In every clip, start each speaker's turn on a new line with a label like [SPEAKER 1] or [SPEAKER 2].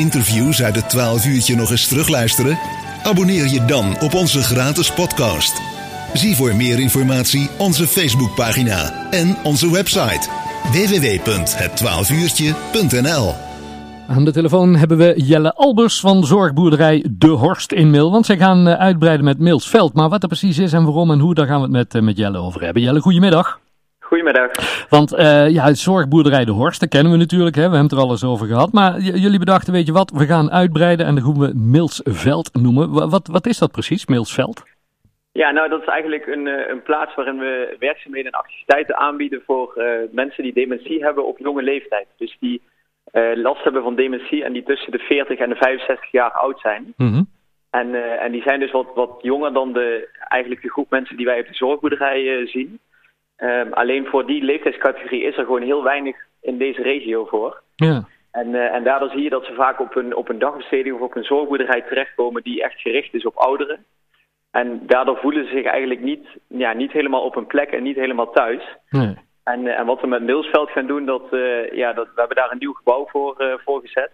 [SPEAKER 1] interviews uit het 12 uurtje nog eens terugluisteren? Abonneer je dan op onze gratis podcast. Zie voor meer informatie onze Facebookpagina en onze website www.het12uurtje.nl
[SPEAKER 2] Aan de telefoon hebben we Jelle Albers van zorgboerderij De Horst in Mil. Want zij gaan eh, uitbreiden met Milsveld. Maar wat er precies is en waarom en hoe, daar gaan we het met, eh, met Jelle over hebben. Jelle, goedemiddag.
[SPEAKER 3] Goedemiddag.
[SPEAKER 2] Want uh, ja, het zorgboerderij De Horst, dat kennen we natuurlijk. Hè? We hebben het er al eens over gehad. Maar jullie bedachten, weet je wat, we gaan uitbreiden en dat gaan we Milsveld noemen. Wat, wat is dat precies, Milsveld?
[SPEAKER 3] Ja, nou dat is eigenlijk een, een plaats waarin we werkzaamheden en activiteiten aanbieden voor uh, mensen die dementie hebben op jonge leeftijd. Dus die uh, last hebben van dementie en die tussen de 40 en de 65 jaar oud zijn.
[SPEAKER 2] Mm -hmm.
[SPEAKER 3] en, en die zijn dus wat, wat jonger dan de, eigenlijk de groep mensen die wij op de zorgboerderij zien. Um, alleen voor die leeftijdscategorie is er gewoon heel weinig in deze regio voor.
[SPEAKER 2] Ja.
[SPEAKER 3] En, uh, en daardoor zie je dat ze vaak op een, op een dagbesteding of op een zorgboerderij terechtkomen die echt gericht is op ouderen. En daardoor voelen ze zich eigenlijk niet, ja, niet helemaal op een plek en niet helemaal thuis.
[SPEAKER 2] Nee.
[SPEAKER 3] En, uh, en wat we met Milsveld gaan doen, dat, uh, ja, dat, we hebben daar een nieuw gebouw voor, uh, voor gezet.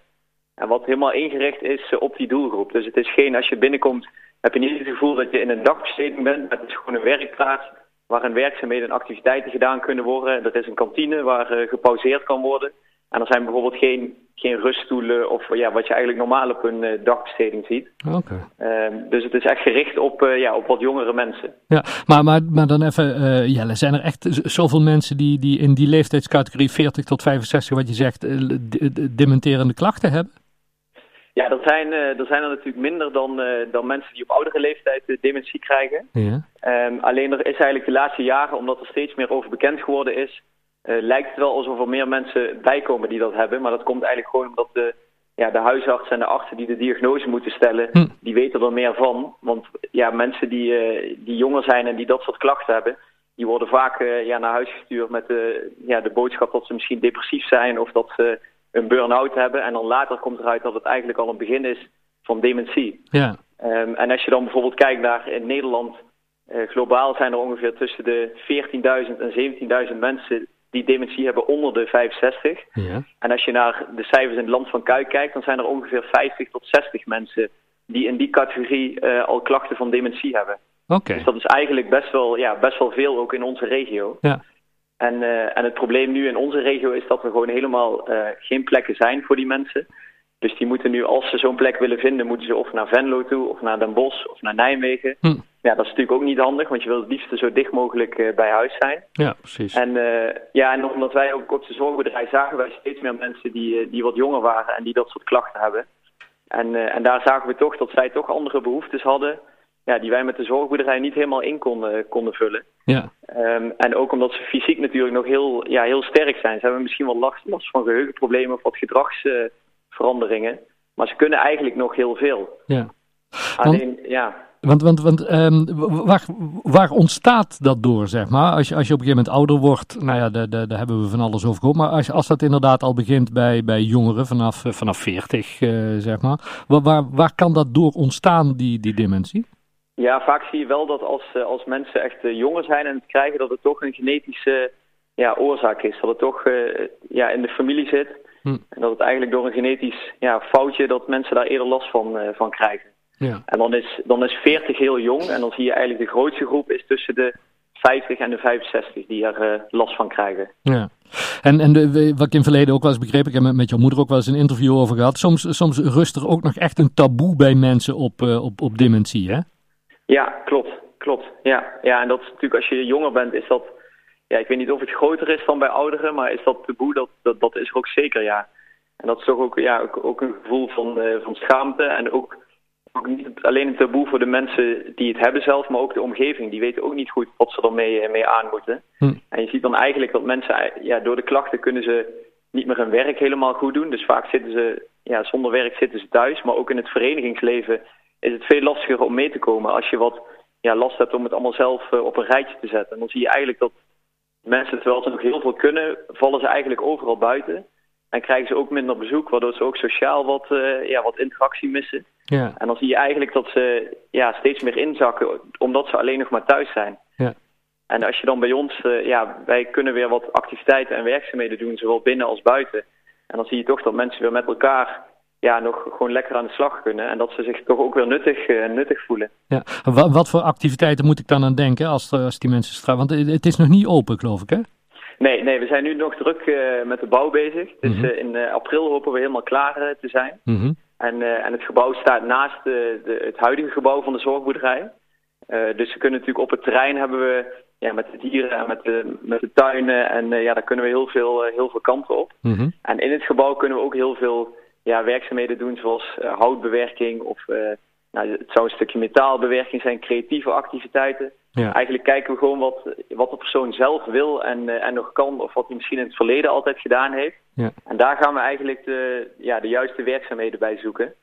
[SPEAKER 3] En wat helemaal ingericht is op die doelgroep. Dus het is geen, als je binnenkomt, heb je niet het gevoel dat je in een dagbesteding bent. Het is gewoon een werkplaats waarin werkzaamheden en activiteiten gedaan kunnen worden. Er is een kantine waar gepauzeerd kan worden. En er zijn bijvoorbeeld geen, geen ruststoelen of ja, wat je eigenlijk normaal op een uh, dagbesteding ziet.
[SPEAKER 2] Okay.
[SPEAKER 3] Uh, dus het is echt gericht op, uh, ja, op wat jongere mensen.
[SPEAKER 2] Ja, maar, maar, maar dan even, Jelle, zijn er echt zoveel mensen die, die in die leeftijdscategorie 40 tot 65, wat je zegt, dementerende klachten hebben?
[SPEAKER 3] Ja, er zijn, er zijn er natuurlijk minder dan, dan mensen die op oudere leeftijd dementie krijgen.
[SPEAKER 2] Ja.
[SPEAKER 3] Um, alleen er is eigenlijk de laatste jaren, omdat er steeds meer over bekend geworden is, uh, lijkt het wel alsof er meer mensen bijkomen die dat hebben. Maar dat komt eigenlijk gewoon omdat de, ja, de huisarts en de artsen die de diagnose moeten stellen,
[SPEAKER 2] hm.
[SPEAKER 3] die weten er meer van. Want ja, mensen die, uh, die jonger zijn en die dat soort klachten hebben, die worden vaak uh, ja, naar huis gestuurd met ja, de boodschap dat ze misschien depressief zijn of dat ze een burn-out hebben. En dan later komt eruit dat het eigenlijk al een begin is van dementie.
[SPEAKER 2] Ja.
[SPEAKER 3] Um, en als je dan bijvoorbeeld kijkt naar in Nederland, globaal zijn er ongeveer tussen de 14.000 en 17.000 mensen die dementie hebben onder de 65.
[SPEAKER 2] Ja.
[SPEAKER 3] En als je naar de cijfers in het land van Kuik kijkt, dan zijn er ongeveer 50 tot 60 mensen die in die categorie uh, al klachten van dementie hebben.
[SPEAKER 2] Oké. Okay.
[SPEAKER 3] Dus dat is eigenlijk best wel, ja, best wel veel ook in onze regio.
[SPEAKER 2] Ja.
[SPEAKER 3] En, uh, en het probleem nu in onze regio is dat er gewoon helemaal uh, geen plekken zijn voor die mensen. Dus die moeten nu, als ze zo'n plek willen vinden, moeten ze of naar Venlo toe, of naar Den Bosch, of naar Nijmegen.
[SPEAKER 2] Hm.
[SPEAKER 3] Ja, dat is natuurlijk ook niet handig, want je wil het liefst zo dicht mogelijk uh, bij huis zijn.
[SPEAKER 2] Ja, precies.
[SPEAKER 3] En, uh, ja, en omdat wij ook op de zorgbedrijf zagen wij steeds meer mensen die, die wat jonger waren en die dat soort klachten hebben. En, en daar zagen we toch dat zij toch andere behoeftes hadden, ja, die wij met de zorgboerderij niet helemaal in konden, konden vullen.
[SPEAKER 2] Ja.
[SPEAKER 3] Um, en ook omdat ze fysiek natuurlijk nog heel, ja, heel sterk zijn. Ze hebben misschien wel last, last van geheugenproblemen of wat gedragsveranderingen. maar ze kunnen eigenlijk nog heel veel.
[SPEAKER 2] Ja.
[SPEAKER 3] Alleen,
[SPEAKER 2] want,
[SPEAKER 3] ja.
[SPEAKER 2] Want, want, want um, waar, waar ontstaat dat door, zeg maar? Als je, als je op een gegeven moment ouder wordt, nou ja, daar, daar, daar hebben we van alles over gehoord. Maar als, als dat inderdaad al begint bij, bij jongeren vanaf, vanaf 40, uh, zeg maar. Waar, waar, waar kan dat door ontstaan, die, die dementie?
[SPEAKER 3] Ja, vaak zie je wel dat als, als mensen echt uh, jonger zijn en het krijgen, dat het toch een genetische ja, oorzaak is. Dat het toch uh, ja, in de familie zit.
[SPEAKER 2] Hm.
[SPEAKER 3] En dat het eigenlijk door een genetisch ja, foutje dat mensen daar eerder last van, uh, van krijgen.
[SPEAKER 2] Ja.
[SPEAKER 3] En dan is, dan is 40 heel jong en dan zie je eigenlijk de grootste groep is tussen de 50 en de 65 die er uh, last van krijgen.
[SPEAKER 2] Ja. En, en de, wat ik in het verleden ook wel eens begreep, ik heb met, met jouw moeder ook wel eens een interview over gehad. Soms, soms rust er ook nog echt een taboe bij mensen op, op, op dementie, hè?
[SPEAKER 3] Ja, klopt. Klopt. Ja. ja, en dat is natuurlijk als je jonger bent, is dat. Ja, ik weet niet of het groter is dan bij ouderen, maar is dat taboe, dat, dat, dat is er ook zeker, ja. En dat is toch ook, ja, ook, ook een gevoel van, uh, van schaamte en ook ook niet alleen een taboe voor de mensen die het hebben zelf, maar ook de omgeving. Die weten ook niet goed wat ze ermee mee aan moeten.
[SPEAKER 2] Hm.
[SPEAKER 3] En je ziet dan eigenlijk dat mensen, ja, door de klachten kunnen ze niet meer hun werk helemaal goed doen. Dus vaak zitten ze, ja, zonder werk zitten ze thuis. Maar ook in het verenigingsleven is het veel lastiger om mee te komen als je wat ja, last hebt om het allemaal zelf uh, op een rijtje te zetten. En dan zie je eigenlijk dat mensen, terwijl ze nog heel veel kunnen, vallen ze eigenlijk overal buiten. En krijgen ze ook minder bezoek, waardoor ze ook sociaal wat, uh, ja, wat interactie missen.
[SPEAKER 2] Ja.
[SPEAKER 3] En dan zie je eigenlijk dat ze ja, steeds meer inzakken, omdat ze alleen nog maar thuis zijn.
[SPEAKER 2] Ja.
[SPEAKER 3] En als je dan bij ons, uh, ja, wij kunnen weer wat activiteiten en werkzaamheden doen, zowel binnen als buiten. En dan zie je toch dat mensen weer met elkaar ja, nog gewoon lekker aan de slag kunnen. En dat ze zich toch ook weer nuttig, nuttig voelen.
[SPEAKER 2] Ja. Wat, wat, voor activiteiten moet ik dan aan denken als, als die mensen straks... Want het is nog niet open, geloof ik, hè?
[SPEAKER 3] Nee, nee, we zijn nu nog druk met de bouw bezig. Dus mhm. in april hopen we helemaal klaar te zijn. Mm en, en het gebouw staat naast de, de, het huidige gebouw van de zorgboerderij. Dus we kunnen natuurlijk op het terrein hebben we ja, met de dieren en met de, met de tuinen. En ja, daar kunnen we heel veel, heel veel kanten op. Mm -hmm. En in het gebouw kunnen we ook heel veel ja, werkzaamheden doen, zoals houtbewerking of nou, het zou een stukje metaalbewerking zijn, creatieve activiteiten. Ja. Eigenlijk kijken we gewoon wat, wat de persoon zelf wil en, en nog kan, of wat hij misschien in het verleden altijd gedaan heeft. Ja. En daar gaan we eigenlijk de, ja, de juiste werkzaamheden bij zoeken.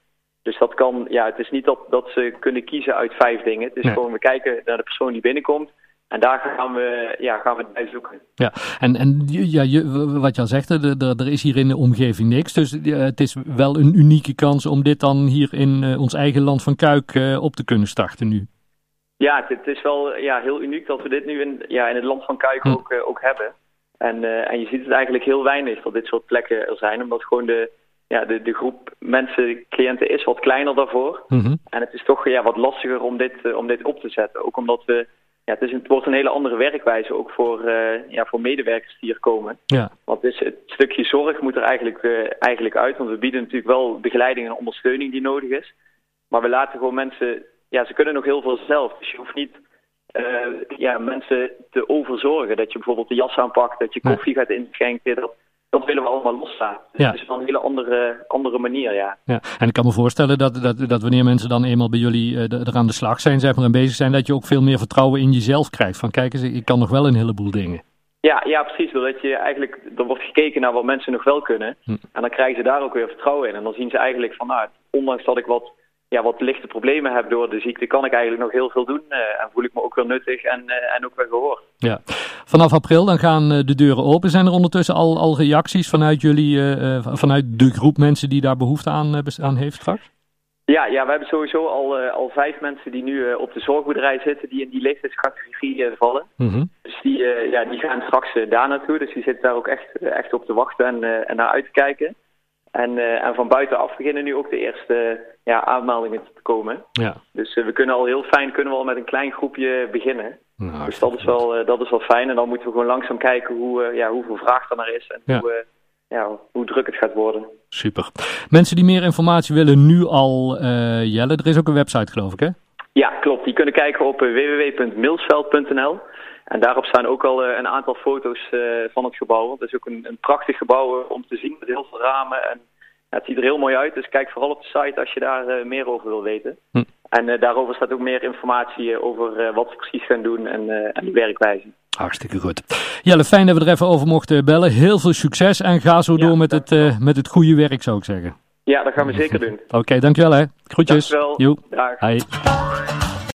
[SPEAKER 3] Dus dat kan, ja, het is niet dat, dat ze kunnen kiezen uit vijf dingen. Het is gewoon, we kijken naar de persoon die binnenkomt. En daar gaan we, ja, gaan we bij zoeken.
[SPEAKER 2] Ja, en, en ja, je, wat je al zegt, er, er is hier in de omgeving niks. Dus het is wel een unieke kans om dit dan hier in uh, ons eigen land van Kuik uh, op te kunnen starten nu.
[SPEAKER 3] Ja, het, is wel ja, heel uniek dat we dit nu in, ja, in het land van Kuik hm. ook, uh, ook hebben. En, en je ziet het eigenlijk heel weinig dat dit soort plekken er zijn, omdat gewoon de, ja, de, de groep mensen, cliënten is wat kleiner daarvoor. Mm -hmm. En het is toch ja, wat lastiger om dit, om dit op te zetten. Ook omdat we, ja, het, is een, het wordt een hele andere werkwijze ook voor, uh, ja, voor medewerkers die hier komen. Ja. Want dus het stukje zorg moet er eigenlijk, eigenlijk uit, want we bieden natuurlijk wel begeleiding en ondersteuning die nodig is. Maar we laten gewoon mensen, ja, ze kunnen nog heel veel zelf. Dus je hoeft niet uh, ja, mensen te overzorgen. Dat je bijvoorbeeld de jas aanpakt, dat je koffie gaat inschenken. Dat, dat willen we allemaal loslaten. Dus ja. Het is een hele andere, andere manier, ja.
[SPEAKER 2] ja. En ik kan me voorstellen dat, dat, dat wanneer mensen dan eenmaal bij jullie uh, er aan de slag zijn, zeg maar, en bezig zijn, dat je ook veel meer vertrouwen in jezelf krijgt. Van kijk eens, ik kan nog wel een heleboel dingen.
[SPEAKER 3] Ja, ja, precies. Doordat je eigenlijk, er wordt gekeken naar wat mensen nog wel kunnen. Hm. En dan krijgen ze daar ook weer vertrouwen in. En dan zien ze eigenlijk van, nou, ondanks dat ik wat ja, wat lichte problemen heb door de ziekte, kan ik eigenlijk nog heel veel doen. Uh, en voel ik me ook weer nuttig en, uh, en ook weer gehoord.
[SPEAKER 2] Ja. Vanaf april dan gaan uh, de deuren open. Zijn er ondertussen al, al reacties vanuit jullie, vanuit de groep mensen die daar behoefte aan, aan heeft straks?
[SPEAKER 3] Ja, ja, we hebben sowieso al, al vijf mensen die nu op de zorgboerderij zitten, die in die leeftijdscategorie vallen. Mm -hmm. Dus die, ja, die gaan straks daar naartoe. Dus die zitten daar ook echt, echt op te wachten en, en naar uit te kijken. En, uh, en van buitenaf beginnen nu ook de eerste ja, aanmeldingen te komen. Ja. Dus uh, we kunnen al heel fijn kunnen we al met een klein groepje beginnen. Nou, dus dat is, wel, uh, dat is wel fijn. En dan moeten we gewoon langzaam kijken hoe, ja, hoeveel vraag er naar is en ja. hoe, ja, hoe druk het gaat worden.
[SPEAKER 2] Super. Mensen die meer informatie willen nu al, Jelle, er is ook een website geloof ik hè?
[SPEAKER 3] Ja, klopt. Die kunnen kijken op www.milsveld.nl. En daarop staan ook al een aantal foto's van het gebouw. Het is ook een, een prachtig gebouw om te zien met heel veel ramen. En ja, het ziet er heel mooi uit. Dus kijk vooral op de site als je daar meer over wil weten. Hm. En daarover staat ook meer informatie over wat we precies gaan doen en, en de werkwijze.
[SPEAKER 2] Hartstikke goed. Jelle, fijn dat we er even over mochten bellen. Heel veel succes en ga zo door met het, uh, met het goede werk, zou ik zeggen.
[SPEAKER 3] Ja, dat gaan we zeker doen.
[SPEAKER 2] Oké, okay, dankjewel hè. Groetjes.
[SPEAKER 3] Dankjewel.
[SPEAKER 2] Joep. Dag. Hi.